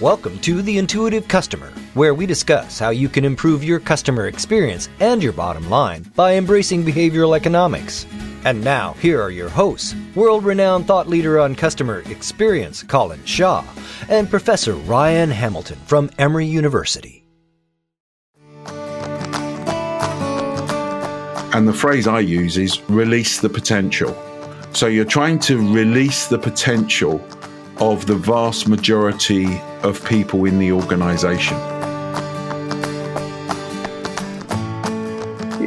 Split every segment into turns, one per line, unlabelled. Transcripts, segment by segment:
Welcome to The Intuitive Customer, where we discuss how you can improve your customer experience and your bottom line by embracing behavioral economics. And now, here are your hosts world renowned thought leader on customer experience, Colin Shaw, and Professor Ryan Hamilton from Emory University.
And the phrase I use is release the potential. So you're trying to release the potential of the vast majority of people in the organization.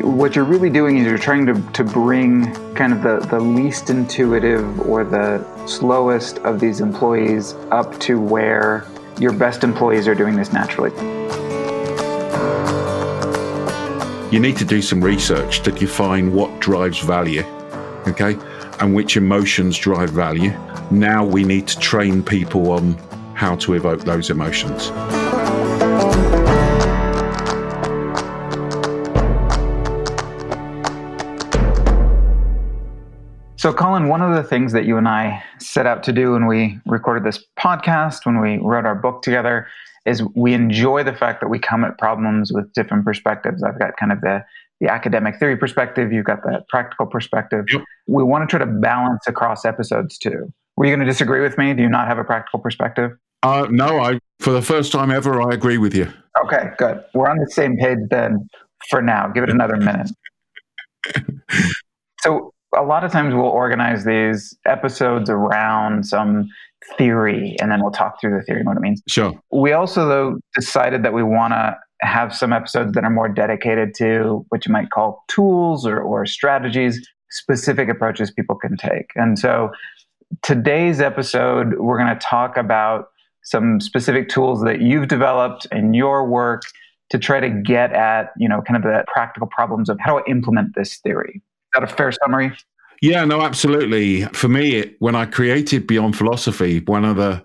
What you're really doing is you're trying to, to bring kind of the, the least intuitive or the slowest of these employees up to where your best employees are doing this naturally.
You need to do some research to define what drives value, okay, and which emotions drive value now we need to train people on how to evoke those emotions.
So, Colin, one of the things that you and I set out to do when we recorded this podcast, when we wrote our book together, is we enjoy the fact that we come at problems with different perspectives. I've got kind of the the academic theory perspective, you've got the practical perspective. Yep. We want to try to balance across episodes too. Were you going to disagree with me? Do you not have a practical perspective?
Uh, no, I for the first time ever, I agree with you.
Okay, good. We're on the same page then. For now, give it another minute. so, a lot of times we'll organize these episodes around some theory, and then we'll talk through the theory and what it means.
Sure.
We also though decided that we want to have some episodes that are more dedicated to what you might call tools or, or strategies, specific approaches people can take. And so today's episode, we're going to talk about some specific tools that you've developed in your work to try to get at, you know, kind of the practical problems of how to implement this theory. Is that a fair summary?
Yeah, no, absolutely. For me, it, when I created Beyond Philosophy, one of the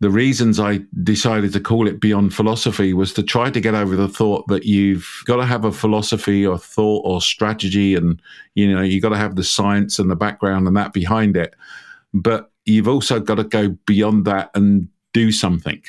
the reasons I decided to call it Beyond Philosophy was to try to get over the thought that you've got to have a philosophy or thought or strategy, and you know you've got to have the science and the background and that behind it but you've also got to go beyond that and do something.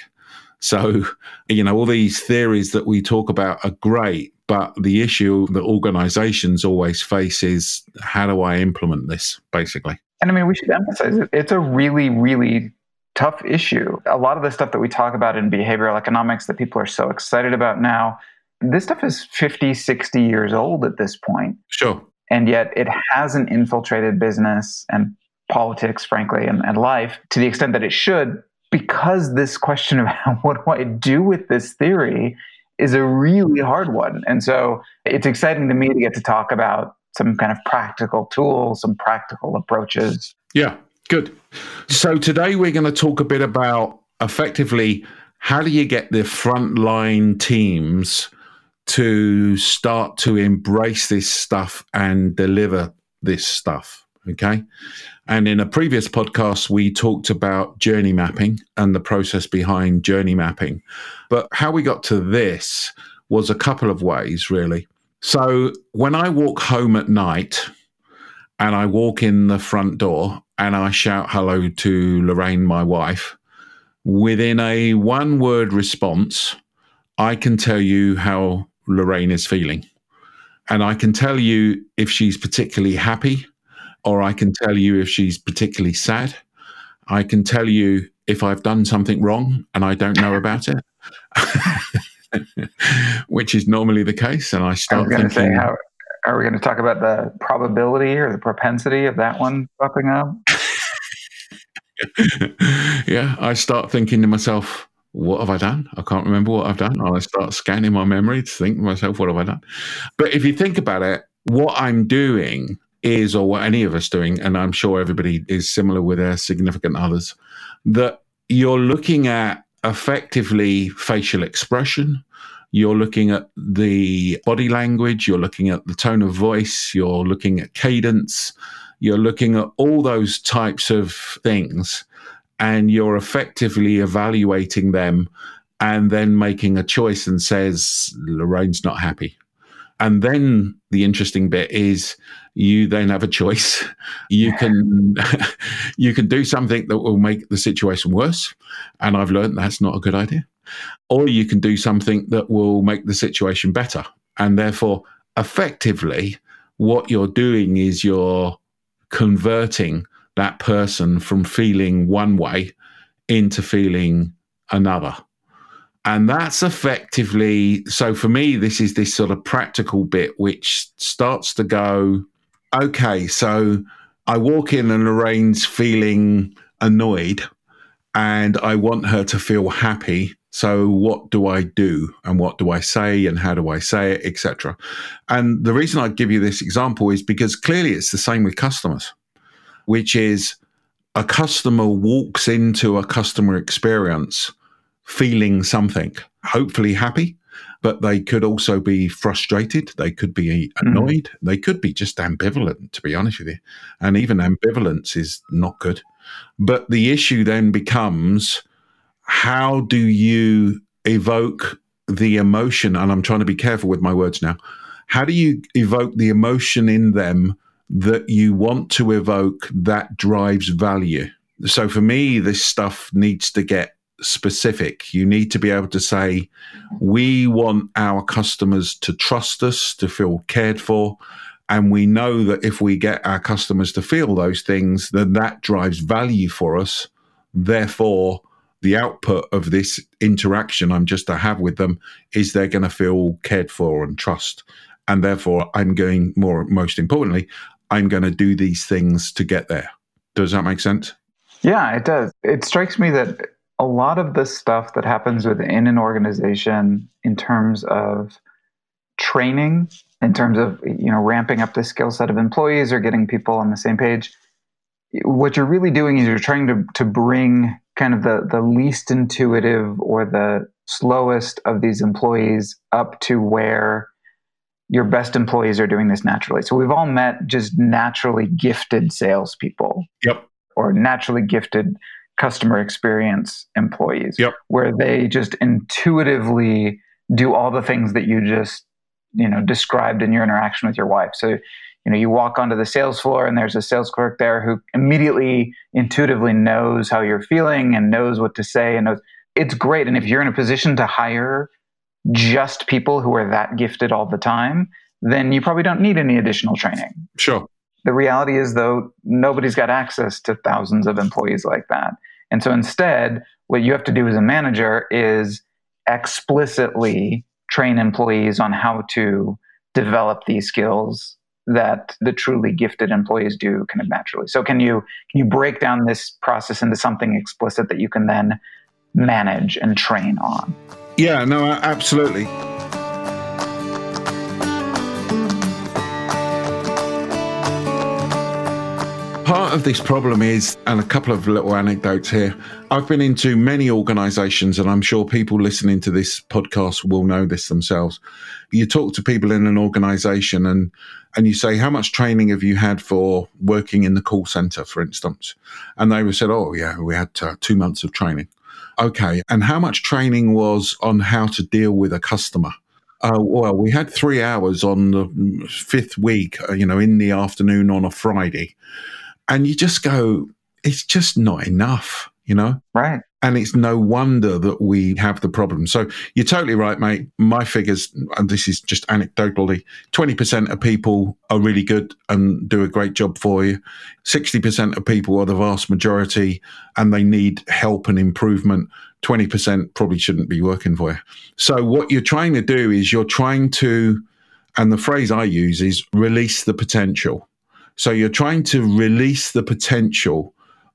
So, you know, all these theories that we talk about are great, but the issue that organizations always face is how do I implement this, basically?
And I mean, we should emphasize it. It's a really, really tough issue. A lot of the stuff that we talk about in behavioral economics that people are so excited about now, this stuff is 50, 60 years old at this point.
Sure.
And yet it hasn't infiltrated business and politics, frankly, and, and life to the extent that it should, because this question about what do I do with this theory is a really hard one. And so it's exciting to me to get to talk about some kind of practical tools, some practical approaches.
Yeah, good. So today we're going to talk a bit about effectively how do you get the frontline teams to start to embrace this stuff and deliver this stuff. Okay. And in a previous podcast, we talked about journey mapping and the process behind journey mapping. But how we got to this was a couple of ways, really. So when I walk home at night and I walk in the front door and I shout hello to Lorraine, my wife, within a one word response, I can tell you how Lorraine is feeling. And I can tell you if she's particularly happy or I can tell you if she's particularly sad. I can tell you if I've done something wrong and I don't know about it, which is normally the case. And I start I thinking, say, how,
are we going to talk about the probability or the propensity of that one popping up?
yeah, I start thinking to myself, what have I done? I can't remember what I've done. And I start scanning my memory to think to myself, what have I done? But if you think about it, what I'm doing is, or what any of us doing, and I'm sure everybody is similar with their significant others, that you're looking at effectively facial expression. You're looking at the body language, you're looking at the tone of voice, you're looking at cadence, you're looking at all those types of things, and you're effectively evaluating them and then making a choice and says, Lorraine's not happy. And then the interesting bit is you then have a choice. You can you can do something that will make the situation worse, and I've learned that's not a good idea. Or you can do something that will make the situation better, and therefore, effectively, what you're doing is you're converting that person from feeling one way into feeling another. And that's effectively so for me, this is this sort of practical bit which starts to go, okay, so I walk in and Lorraine's feeling annoyed and I want her to feel happy. So what do I do and what do I say and how do I say it, etc. And the reason I give you this example is because clearly it's the same with customers, which is a customer walks into a customer experience feeling something, hopefully happy, but they could also be frustrated. They could be mm-hmm. annoyed. Mm. They could be just ambivalent, to be honest with you. And even ambivalence is not good. But the issue then becomes how do you evoke the emotion? And I'm trying to be careful with my words now. How do you evoke the emotion in them that you want to evoke that drives value? So for me, this stuff needs to get specific. You need to be able to say, we want our customers to trust us, to feel cared for. And we know that if we get our customers to feel those things, then that drives value for us. Therefore, the output of this interaction I'm just to have with them is they're going to feel cared for and trust. And therefore, I'm going more, most importantly, I'm going to do these things to get there. Does that make sense?
Yeah, it does. It strikes me that a lot of the stuff that happens within an organization in terms of training in terms of you know ramping up the skill set of employees or getting people on the same page what you're really doing is you're trying to to bring kind of the the least intuitive or the slowest of these employees up to where your best employees are doing this naturally. So we've all met just naturally gifted salespeople.
Yep.
Or naturally gifted customer experience employees
yep.
where they just intuitively do all the things that you just you know described in your interaction with your wife. So you know you walk onto the sales floor and there's a sales clerk there who immediately intuitively knows how you're feeling and knows what to say and knows it's great. And if you're in a position to hire just people who are that gifted all the time then you probably don't need any additional training.
Sure
the reality is, though, nobody's got access to thousands of employees like that. And so instead, what you have to do as a manager is explicitly train employees on how to develop these skills that the truly gifted employees do kind of naturally. So can you can you break down this process into something explicit that you can then manage and train on?
Yeah, no, absolutely. Part of this problem is, and a couple of little anecdotes here. I've been into many organizations, and I'm sure people listening to this podcast will know this themselves. You talk to people in an organization and and you say, How much training have you had for working in the call center, for instance? And they would said, Oh, yeah, we had uh, two months of training. Okay. And how much training was on how to deal with a customer? Uh, well, we had three hours on the fifth week, uh, you know, in the afternoon on a Friday and you just go, it's just not enough, you know?
Right.
And it's no wonder that we have the problem. So you're totally right, mate. My figures, and this is just anecdotally 20% of people are really good and do a great job for you. 60% of people are the vast majority and they need help and improvement. 20% probably shouldn't be working for you. So what you're trying to do is you're trying to, and the phrase I use is release the potential. So you're trying to release the potential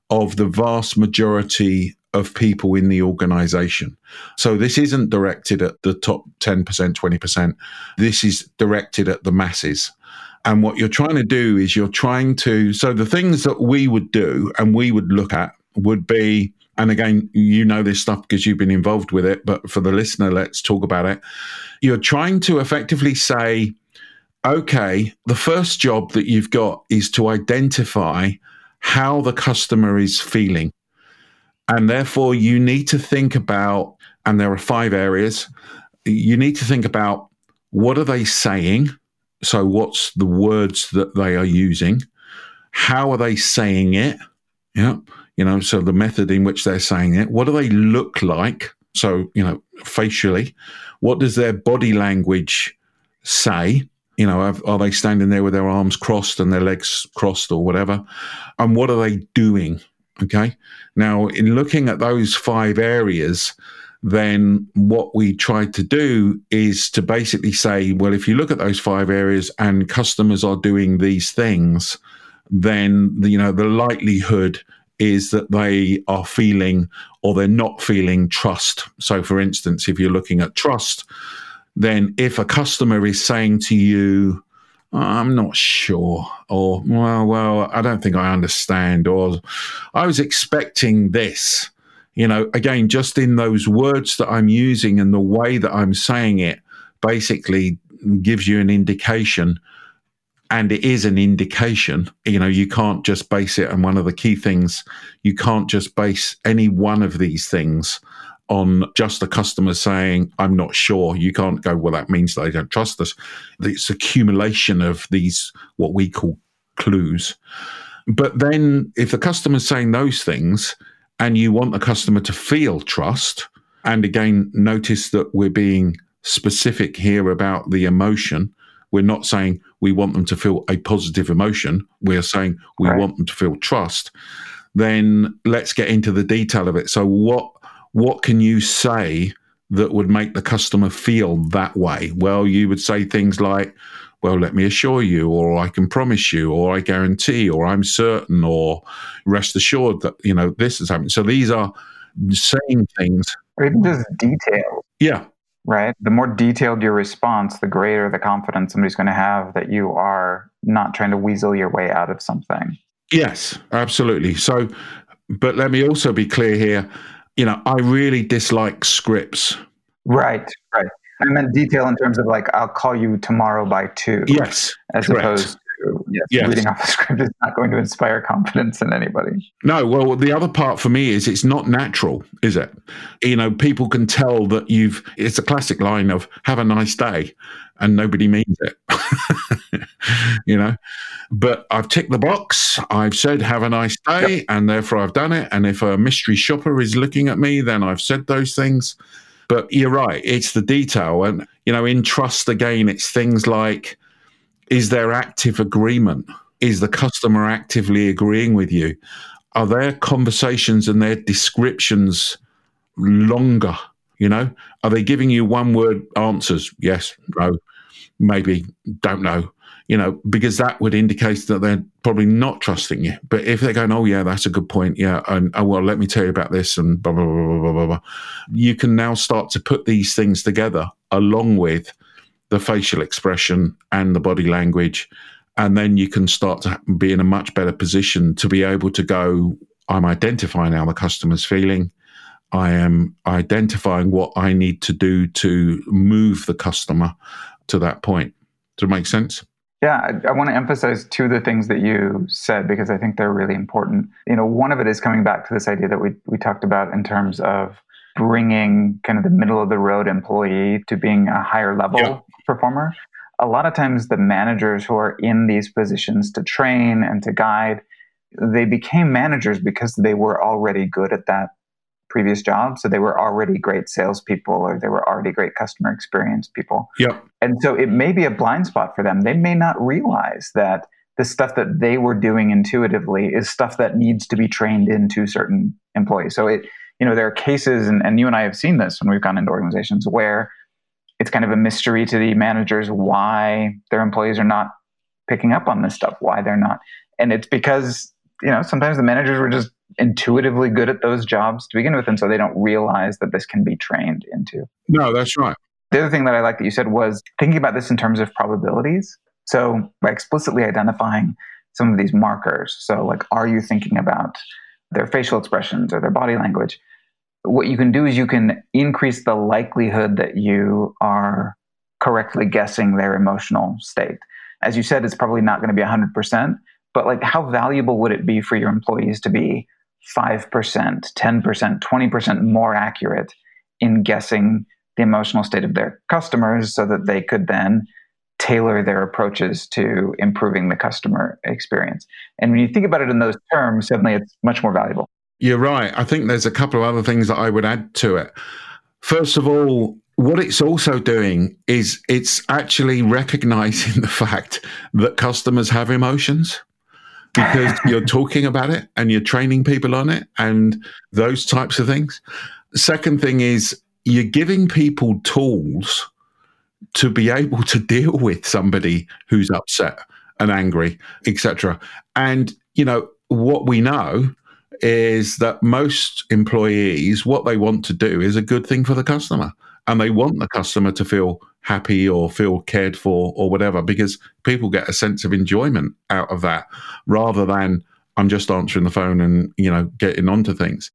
of the vast majority of people in the organization. So this isn't directed at the top 10%, 20%. This is directed at the masses. And what you're trying to do is you're trying to, so the things that we would do and we would look at would be, and again, you know this stuff because you've been involved with it, but for the listener, let's talk about it. You're trying to effectively say, okay, the first job that you've got is to identify how the customer is feeling. And therefore, you need to think about, and there are five areas, you need to think about what are they saying So, what's the words that they are using? How are they saying it? Yeah. You know, so the method in which they're saying it. What do they look like? So, you know, facially. What does their body language say? You know, are, are they standing there with their arms crossed and their legs crossed or whatever? And what are they doing? Okay. Now, in looking at those five areas, then what we tried to do is to basically say, well, if you look at those five areas and customers are doing these things, then the, you know the likelihood is that they are feeling or they're not feeling trust. So, for instance, if you're looking at trust, then if a customer is saying to you, I'm not sure, or well, well, I don't think I understand, or I was expecting this you know, again, just in those words that I'm using and the way that I'm saying it basically gives you an indication. And it is an indication, you know, you can't just base it. And one of the key things, you can't just base any one of these things on just the customer saying, I'm not sure. You can't go, well, that means they don't trust us. It's accumulation of these, what we call clues. But then if the customer's saying those things, and you want the customer to feel trust. And again, notice that we're being specific here about the emotion. We're not saying we want them to feel a positive emotion. We're saying we right. want them to feel trust. Then let's get into the detail of it. So what what can you say that would make the customer feel that way? Well, you would say things like, well, let me assure you, or I can promise you, or I guarantee, or I'm certain, or rest assured that, you know, this is happening. So these are saying things.
Or even just details.
Yeah.
Right. The more detailed your response, the greater the confidence somebody's going to have that you are not trying to weasel your way out of something.
Yes, absolutely. So, but let me also be clear here. You know, I really dislike scripts.
Right, right. I meant detail in terms of like I'll call you tomorrow by two.
Yes,
as correct. opposed to yes, yes. reading off a script is not going to inspire confidence in anybody.
No, well, the other part for me is it's not natural, is it? You know, people can tell that you've. It's a classic line of "Have a nice day," and nobody means it. you know, but I've ticked the box. I've said "Have a nice day," yep. and therefore I've done it. And if a mystery shopper is looking at me, then I've said those things but you're right, it's the detail. And, you know, in trust again, it's things like is there active agreement? Is the customer actively agreeing with you? Are their conversations and their descriptions longer? You know, are they giving you one word answers? Yes, no, maybe, don't know you know, because that would indicate that they're probably not trusting you. But if they're going, oh, yeah, that's a good point. Yeah. And oh, well, let me tell you about this and blah, blah, blah, blah, blah, blah. You can now start to put these things together along with the facial expression and the body language. And then you can start to be in a much better position to be able to go, I'm identifying how the customer's feeling. I am identifying what I need to do to move the customer to that point. Does it make sense?
Yeah, I, I want to emphasize two of the things that you said because I think they're really important. You know, one of it is coming back to this idea that we we talked about in terms of bringing kind of the middle of the road employee to being a higher level yeah. performer. A lot of times, the managers who are in these positions to train and to guide, they became managers because they were already good at that previous job. So they were already great salespeople or they were already great customer experience people.
Yep.
And so it may be a blind spot for them. They may not realize that the stuff that they were doing intuitively is stuff that needs to be trained into certain employees. So it, you know, there are cases, and, and you and I have seen this when we've gone into organizations where it's kind of a mystery to the managers why their employees are not picking up on this stuff, why they're not. And it's because, you know, sometimes the managers were just intuitively good at those jobs to begin with, and so they don't realize that this can be trained into.
No, that's right.
The other thing that I like that you said was thinking about this in terms of probabilities. So by explicitly identifying some of these markers, so like, are you thinking about their facial expressions or their body language? What you can do is you can increase the likelihood that you are correctly guessing their emotional state. As you said, it's probably not going to be 100%, but like how valuable would it be for your employees to be 5%, 10%, 20% more accurate in guessing the emotional state of their customers so that they could then tailor their approaches to improving the customer experience. And when you think about it in those terms, suddenly it's much more valuable.
You're right. I think there's a couple of other things that I would add to it. First of all, what it's also doing is it's actually recognizing the fact that customers have emotions because you're talking about it and you're training people on it and those types of things. Second thing is you're giving people tools to be able to deal with somebody who's upset and angry, etc. And you know what we know is that most employees what they want to do is a good thing for the customer and they want the customer to feel happy or feel cared for or whatever because people get a sense of enjoyment out of that rather than I'm just answering the phone and you know getting onto things.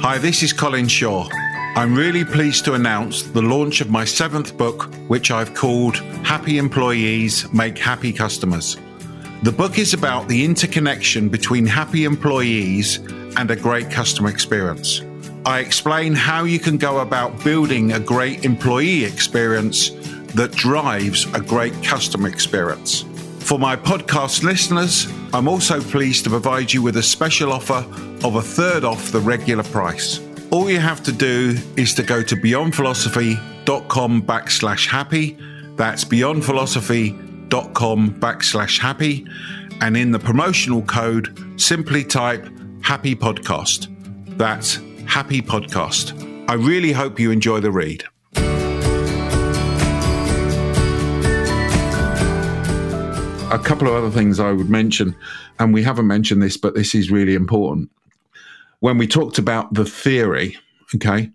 Hi, this is Colin Shaw. I'm really pleased to announce the launch of my seventh book, which I've called Happy Employees Make Happy Customers. The book is about the interconnection between happy employees and a great customer experience. I explain how you can go about building a great employee experience that drives a great customer experience. For my podcast listeners, I'm also pleased to provide you with a special offer of a third off the regular price. All you have to do is to go to beyondphilosophy.com backslash happy. That's beyondphilosophy.com backslash happy. And in the promotional code, simply type happy podcast. That's happy podcast. I really hope you enjoy the read. A couple of other things I would mention, and we haven't mentioned this, but this is really important when we talked about the theory, okay,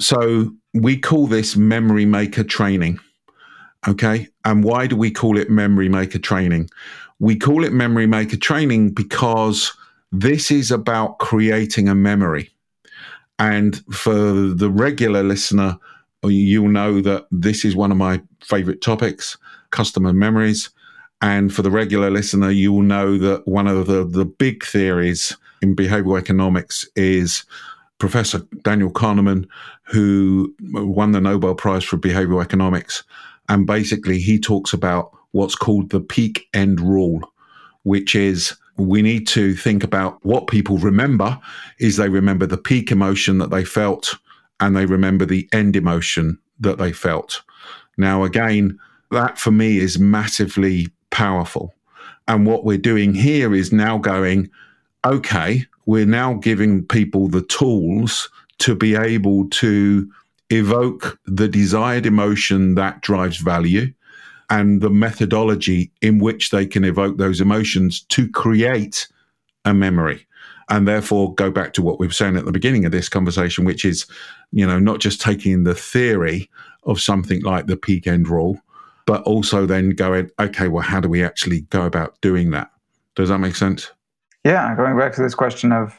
so we call this memory maker training. Okay. And why do we call it memory maker training? We call it memory maker training because this is about creating a memory. And for the regular listener, you'll know that this is one of my favorite topics customer memories. And for the regular listener, you will know that one of the, the big theories in behavioral economics is Professor Daniel Kahneman, who won the Nobel Prize for behavioral economics. And basically, he talks about what's called the peak end rule, which is we need to think about what people remember is they remember the peak emotion that they felt and they remember the end emotion that they felt. Now, again, that for me is massively powerful. And what we're doing here is now going, okay, we're now giving people the tools to be able to evoke the desired emotion that drives value and the methodology in which they can evoke those emotions to create a memory. And therefore go back to what we were saying at the beginning of this conversation which is you know not just taking the theory of something like the peak end rule but also then going okay well how do we actually go about doing that? Does that make sense?
Yeah, going back to this question of,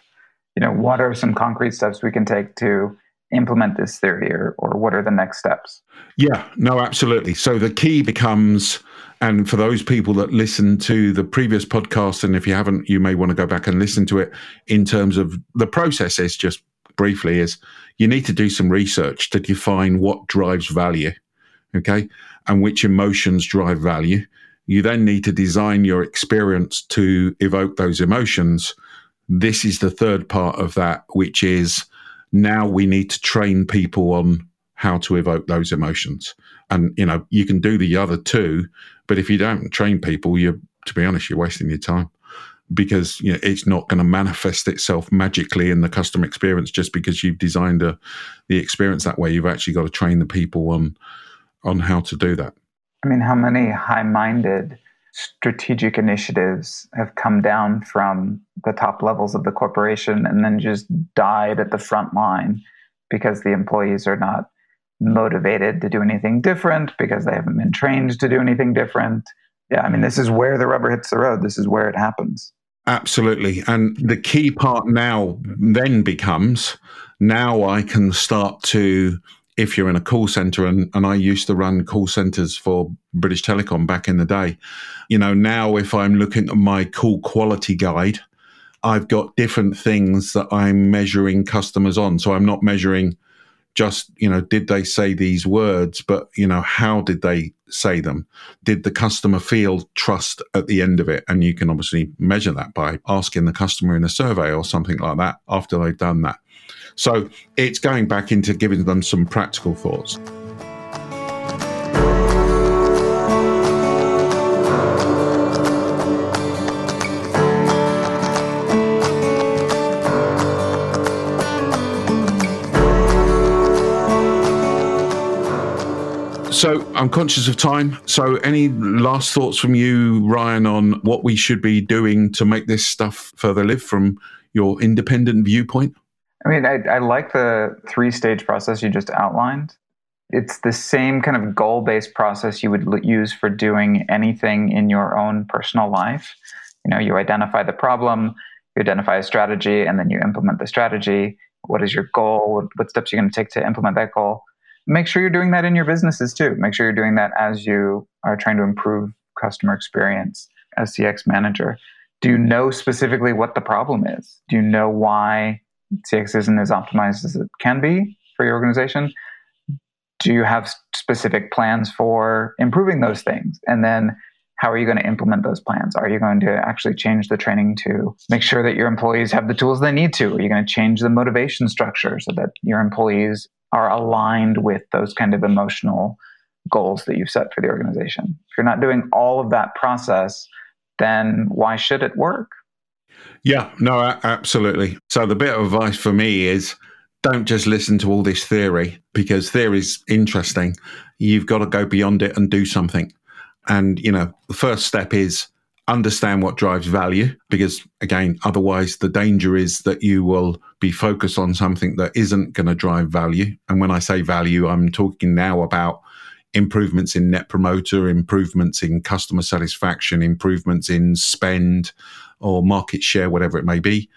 you know, what are some concrete steps we can take to implement this theory or, or what are the next steps?
Yeah, no, absolutely. So the key becomes, and for those people that listen to the previous podcast, and if you haven't, you may want to go back and listen to it in terms of the process is just briefly is you need to do some research to define what drives value. Okay. And which emotions drive value you then need to design your experience to evoke those emotions. This is the third part of that, which is now we need to train people on how to evoke those emotions. And, you know, you can do the other two, but if you don't train people, you're, to be honest, you're wasting your time because you know it's not going to manifest itself magically in the customer experience just because you've designed a, the experience that way. You've actually got to train the people on on how to do that.
I mean, how many high minded strategic initiatives have come down from the top levels of the corporation and then just died at the front line because the employees are not motivated to do anything different because they haven't been trained to do anything different. Yeah, I mean, this is where the rubber hits the road. This is where it happens.
Absolutely. And the key part now then becomes now I can start to if you're in a call center, and, and I used to run call centers for British Telecom back in the day, you know, now if I'm looking at my call quality guide, I've got different things that I'm measuring customers on. So I'm not measuring just, you know, did they say these words, but, you know, how did they say them? Did the customer feel trust at the end of it? And you can obviously measure that by asking the customer in a survey or something like that after they've done that. So it's going back into giving them some practical thoughts. So I'm conscious of time. So any last thoughts from you, Ryan, on what we should be doing to make this stuff further live from your independent viewpoint?
I mean, I, I like the three stage process you just outlined. It's the same kind of goal based process you would use for doing anything in your own personal life. You know, you identify the problem, you identify a strategy, and then you implement the strategy. What is your goal? What, what steps are you going to take to implement that goal? Make sure you're doing that in your businesses too. Make sure you're doing that as you are trying to improve customer experience as CX manager. Do you know specifically what the problem is? Do you know why CX isn't as optimized as it can be for your organization? Do you have specific plans for improving those things? And then how are you going to implement those plans? Are you going to actually change the training to make sure that your employees have the tools they need to? Are you going to change the motivation structure so that your employees are aligned with those kind of emotional goals that you've set for the organization. If you're not doing all of that process, then why should it work?
Yeah, no, absolutely. So the bit of advice for me is don't just listen to all this theory because theory is interesting. You've got to go beyond it and do something. And, you know, the first step is understand what drives value because again otherwise the danger is that you will be focused on something that isn't going to drive value and when i say value i'm talking now about improvements in net promoter improvements in customer satisfaction improvements in spend or market share whatever it may be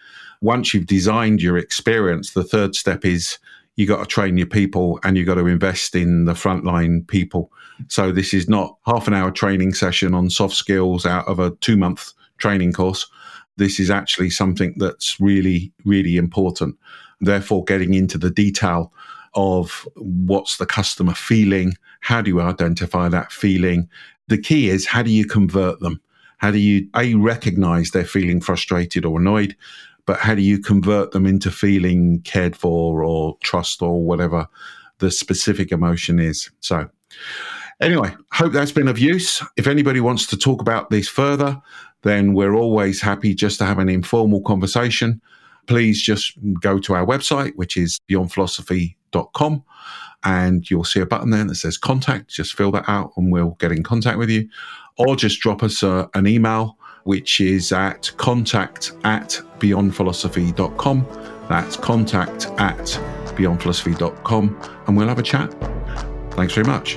once you've designed your experience the third step is you got to train your people and you got to invest in the frontline people. So this is not half an hour training session on soft skills out of a two month training course. This is actually something that's really, really important. Therefore, getting into the detail of what's the customer feeling, how do you identify that feeling? The key is how do you convert them? How do you a recognize they're feeling frustrated or annoyed? but how do you convert them into feeling cared for or trust or whatever the specific emotion is? So, anyway, hope that's been of use. If anybody wants to talk about this further, then we're always happy just to have an informal conversation. Please just go to our website, which is beyondphilosophy.com, and you'll see a button there that says contact. Just fill that out and we'll get in contact with you. Or just drop us uh, an email which is at contact at beyondphilosophy.com. That's contact at beyondphilosophy.com, and we'll have a chat. Thanks very much.